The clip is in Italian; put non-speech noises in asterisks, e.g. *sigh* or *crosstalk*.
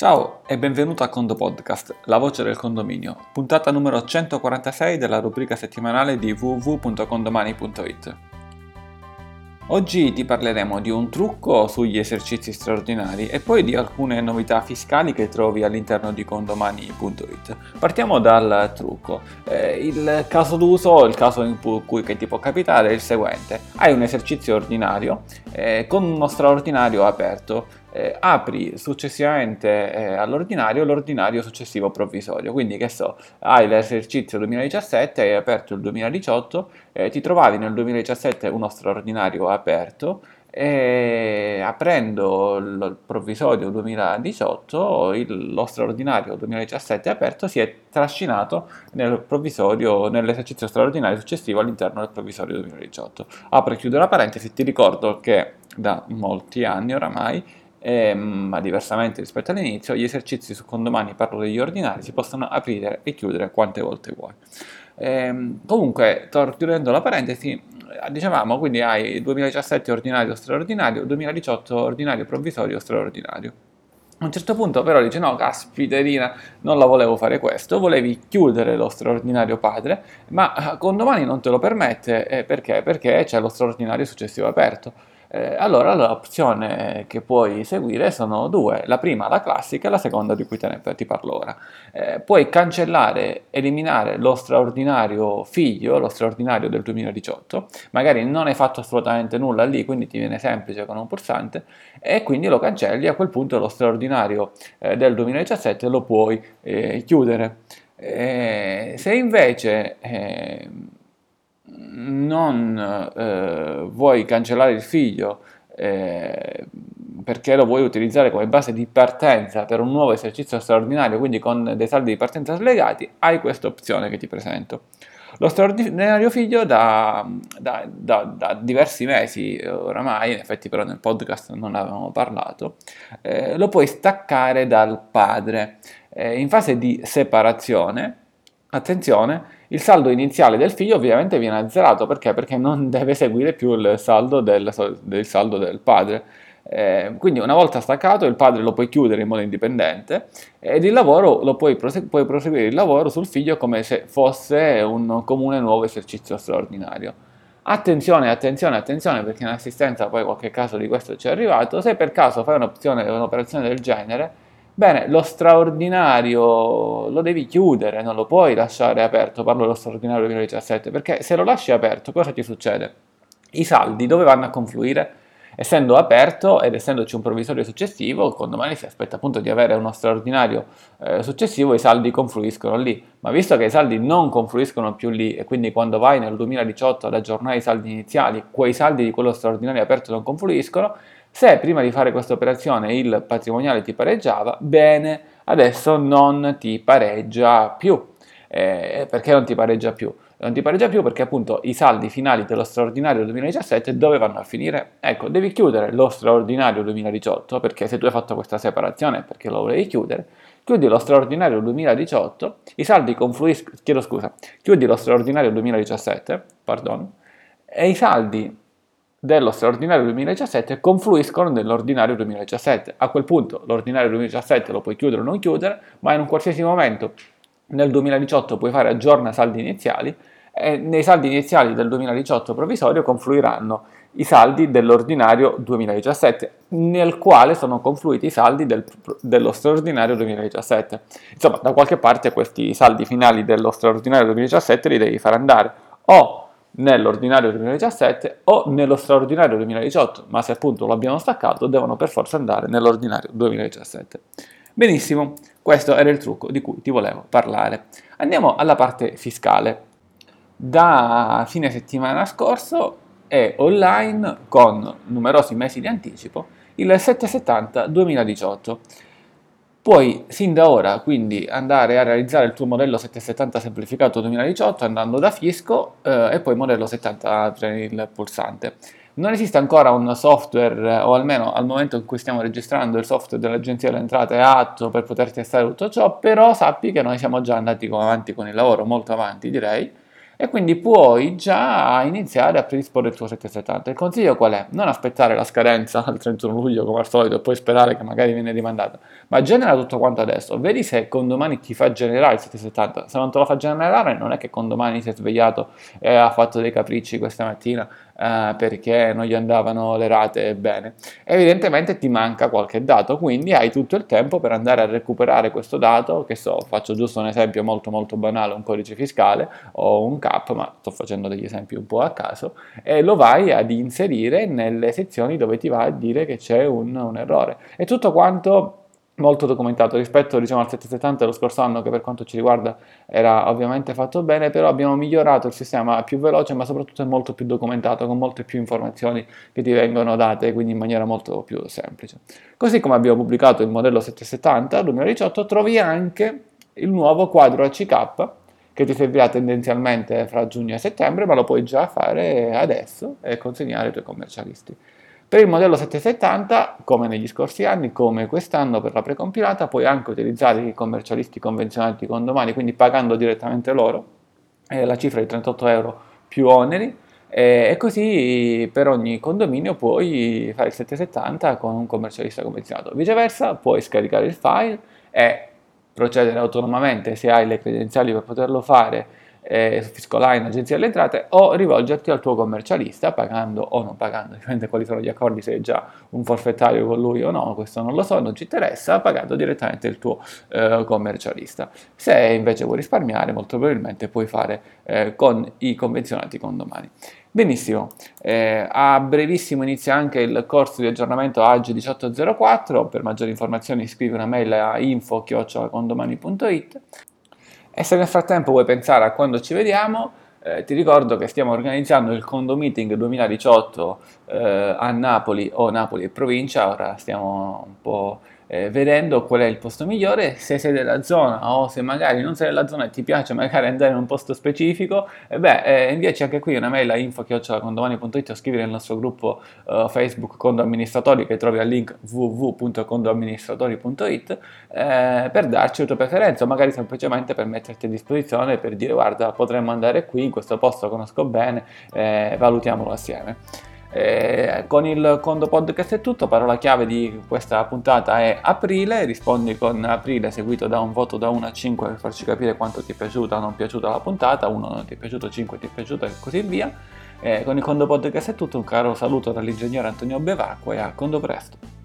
Ciao e benvenuto a Condo Podcast, la voce del condominio, puntata numero 146 della rubrica settimanale di www.condomani.it. Oggi ti parleremo di un trucco sugli esercizi straordinari e poi di alcune novità fiscali che trovi all'interno di condomani.it. Partiamo dal trucco. Eh, il caso d'uso, il caso in cui ti può capitare è il seguente. Hai un esercizio ordinario eh, con uno straordinario aperto eh, apri successivamente eh, all'ordinario l'ordinario successivo provvisorio. Quindi, che so, hai l'esercizio 2017, hai aperto il 2018, eh, ti trovavi nel 2017 uno straordinario aperto e aprendo il provvisorio 2018 il, lo straordinario 2017 aperto si è trascinato nel nell'esercizio straordinario successivo all'interno del provvisorio 2018 apro e chiudo la parentesi ti ricordo che da molti anni oramai eh, ma diversamente rispetto all'inizio, gli esercizi su condomani, parlo degli ordinari, si possono aprire e chiudere quante volte vuoi. Eh, comunque, tor- chiudendo la parentesi, eh, dicevamo quindi hai 2017 ordinario straordinario, 2018 ordinario provvisorio straordinario. A un certo punto però dice no, caspiterina, non la volevo fare questo, volevi chiudere lo straordinario padre, ma condomani non te lo permette, eh, perché? Perché c'è lo straordinario successivo aperto eh, allora l'opzione che puoi seguire sono due, la prima la classica e la seconda di cui te ne, ti parlo ora. Eh, puoi cancellare, eliminare lo straordinario figlio, lo straordinario del 2018, magari non hai fatto assolutamente nulla lì, quindi ti viene semplice con un pulsante e quindi lo cancelli, a quel punto lo straordinario eh, del 2017 lo puoi eh, chiudere. Eh, se invece eh, non eh, vuoi cancellare il figlio eh, perché lo vuoi utilizzare come base di partenza per un nuovo esercizio straordinario, quindi con dei saldi di partenza slegati, hai questa opzione che ti presento. Lo straordinario figlio da, da, da, da, diversi mesi oramai, in effetti però nel podcast non avevamo parlato, eh, lo puoi staccare dal padre. Eh, in fase di separazione, attenzione, il saldo iniziale del figlio ovviamente viene azzerato perché? Perché non *laughs* deve seguire più il saldo del, del, saldo del padre. Eh, quindi una volta staccato il padre lo puoi chiudere in modo indipendente ed il lavoro lo puoi, prosegu- puoi proseguire il lavoro sul figlio come se fosse un comune nuovo esercizio straordinario. Attenzione, attenzione, attenzione perché in assistenza poi qualche caso di questo ci è arrivato, se per caso fai un'operazione del genere Bene, lo straordinario lo devi chiudere, non lo puoi lasciare aperto, parlo dello straordinario 2017, perché se lo lasci aperto cosa ti succede? I saldi dove vanno a confluire? Essendo aperto ed essendoci un provvisorio successivo, quando domani si aspetta appunto di avere uno straordinario eh, successivo, i saldi confluiscono lì. Ma visto che i saldi non confluiscono più lì e quindi quando vai nel 2018 ad aggiornare i saldi iniziali, quei saldi di quello straordinario aperto non confluiscono, se prima di fare questa operazione il patrimoniale ti pareggiava, bene, adesso non ti pareggia più. Eh, perché non ti pareggia più? Non ti pareggia più perché appunto i saldi finali dello straordinario 2017 dove vanno a finire? Ecco, devi chiudere lo straordinario 2018 perché se tu hai fatto questa separazione perché lo volevi chiudere. Chiudi lo straordinario 2018, i saldi confluiscono, chiedo scusa, chiudi lo straordinario 2017, pardon, e i saldi dello straordinario 2017 confluiscono nell'ordinario 2017. A quel punto l'ordinario 2017 lo puoi chiudere o non chiudere, ma in un qualsiasi momento nel 2018 puoi fare aggiorna saldi iniziali e nei saldi iniziali del 2018 provvisorio confluiranno i saldi dell'ordinario 2017, nel quale sono confluiti i saldi del, dello straordinario 2017. Insomma, da qualche parte questi saldi finali dello straordinario 2017 li devi far andare o nell'ordinario 2017 o nello straordinario 2018, ma se appunto lo abbiamo staccato devono per forza andare nell'ordinario 2017. Benissimo, questo era il trucco di cui ti volevo parlare. Andiamo alla parte fiscale. Da fine settimana scorso è online con numerosi mesi di anticipo il 770 2018 Puoi sin da ora quindi andare a realizzare il tuo modello 770 semplificato 2018 andando da Fisco eh, e poi modello 70 per il pulsante. Non esiste ancora un software, o almeno al momento in cui stiamo registrando il software dell'Agenzia delle Entrate è atto per poter testare tutto ciò, però sappi che noi siamo già andati avanti con il lavoro, molto avanti direi, e quindi puoi già iniziare a predisporre il tuo 770. Il consiglio qual è? Non aspettare la scadenza *laughs* al 31 luglio come al solito e poi sperare che magari viene rimandato, ma genera tutto quanto adesso. Vedi se con domani ti fa generare il 770. Se non te lo fa generare, non è che con domani si è svegliato e ha fatto dei capricci questa mattina eh, perché non gli andavano le rate bene. Evidentemente ti manca qualche dato, quindi hai tutto il tempo per andare a recuperare questo dato, che so, faccio giusto un esempio molto molto banale, un codice fiscale o un CAP, ma sto facendo degli esempi un po' a caso, e lo vai ad inserire nelle sezioni dove ti va a dire che c'è un, un errore. E tutto quanto molto documentato rispetto diciamo, al 770 dello scorso anno che per quanto ci riguarda era ovviamente fatto bene però abbiamo migliorato il sistema più veloce ma soprattutto è molto più documentato con molte più informazioni che ti vengono date quindi in maniera molto più semplice così come abbiamo pubblicato il modello 770 2018 trovi anche il nuovo quadro ACK che ti servirà tendenzialmente fra giugno e settembre ma lo puoi già fare adesso e consegnare ai tuoi commercialisti per il modello 770, come negli scorsi anni, come quest'anno per la precompilata, puoi anche utilizzare i commercialisti convenzionati con domani, quindi pagando direttamente loro, eh, la cifra di 38 euro più oneri, e così per ogni condominio puoi fare il 770 con un commercialista convenzionato. Viceversa, puoi scaricare il file e procedere autonomamente se hai le credenziali per poterlo fare eh, Fiscoline, Agenzia delle Entrate, o rivolgerti al tuo commercialista pagando o non pagando, dipende quali sono gli accordi, se hai già un forfettario con lui o no, questo non lo so, non ci interessa, pagando direttamente il tuo eh, commercialista. Se invece vuoi risparmiare, molto probabilmente puoi fare eh, con i convenzionati condomani. Benissimo, eh, a brevissimo inizia anche il corso di aggiornamento AGI 1804, per maggiori informazioni scrivi una mail a info-condomani.it e se nel frattempo vuoi pensare a quando ci vediamo, eh, ti ricordo che stiamo organizzando il Condo Meeting 2018 eh, a Napoli o Napoli e provincia, ora stiamo un po' eh, vedendo qual è il posto migliore, se sei della zona o se magari non sei della zona e ti piace magari andare in un posto specifico, eh beh, eh, inviaci anche qui una mail a info.condomani.it o scrivere nel nostro gruppo uh, Facebook Condo Amministratori che trovi al link www.condoamministratori.it eh, per darci la tua preferenza o magari semplicemente per metterti a disposizione per dire guarda potremmo andare qui, in questo posto lo conosco bene, eh, valutiamolo assieme. Eh, con il Condo Podcast è tutto, parola chiave di questa puntata è aprile, rispondi con aprile seguito da un voto da 1 a 5 per farci capire quanto ti è piaciuta o non piaciuta la puntata, 1 non ti è piaciuto, 5 ti è piaciuta e così via. Eh, con il Condo Podcast è tutto, un caro saluto dall'ingegnere Antonio Bevacqua e a Condo Presto.